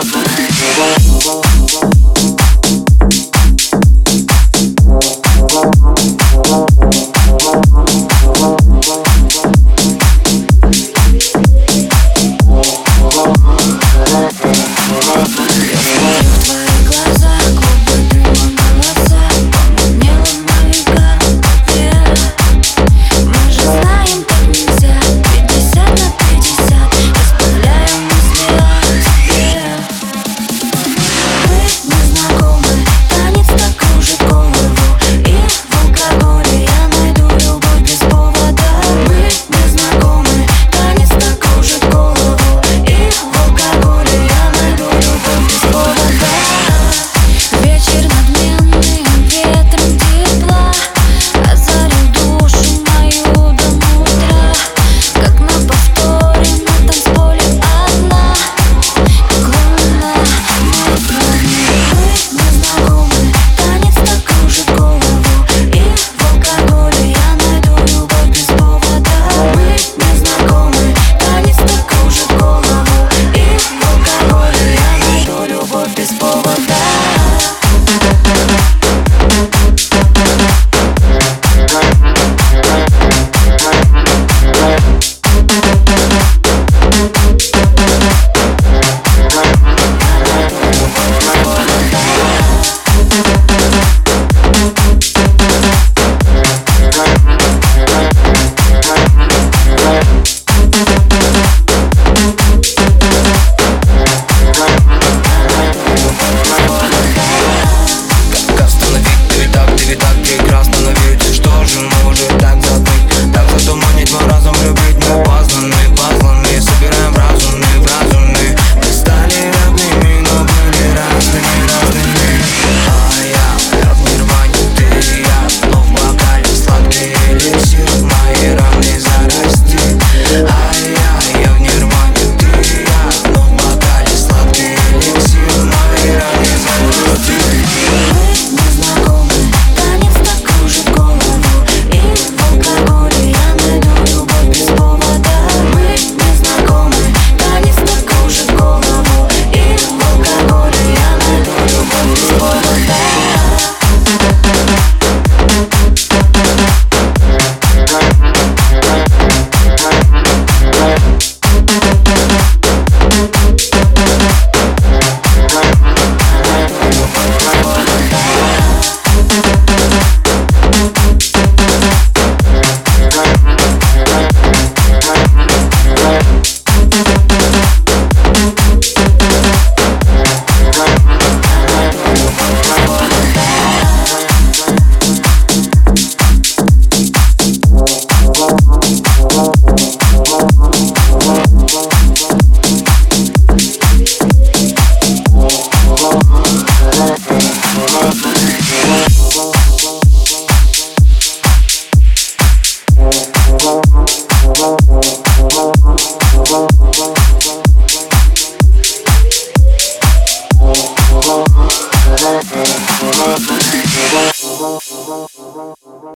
Bye.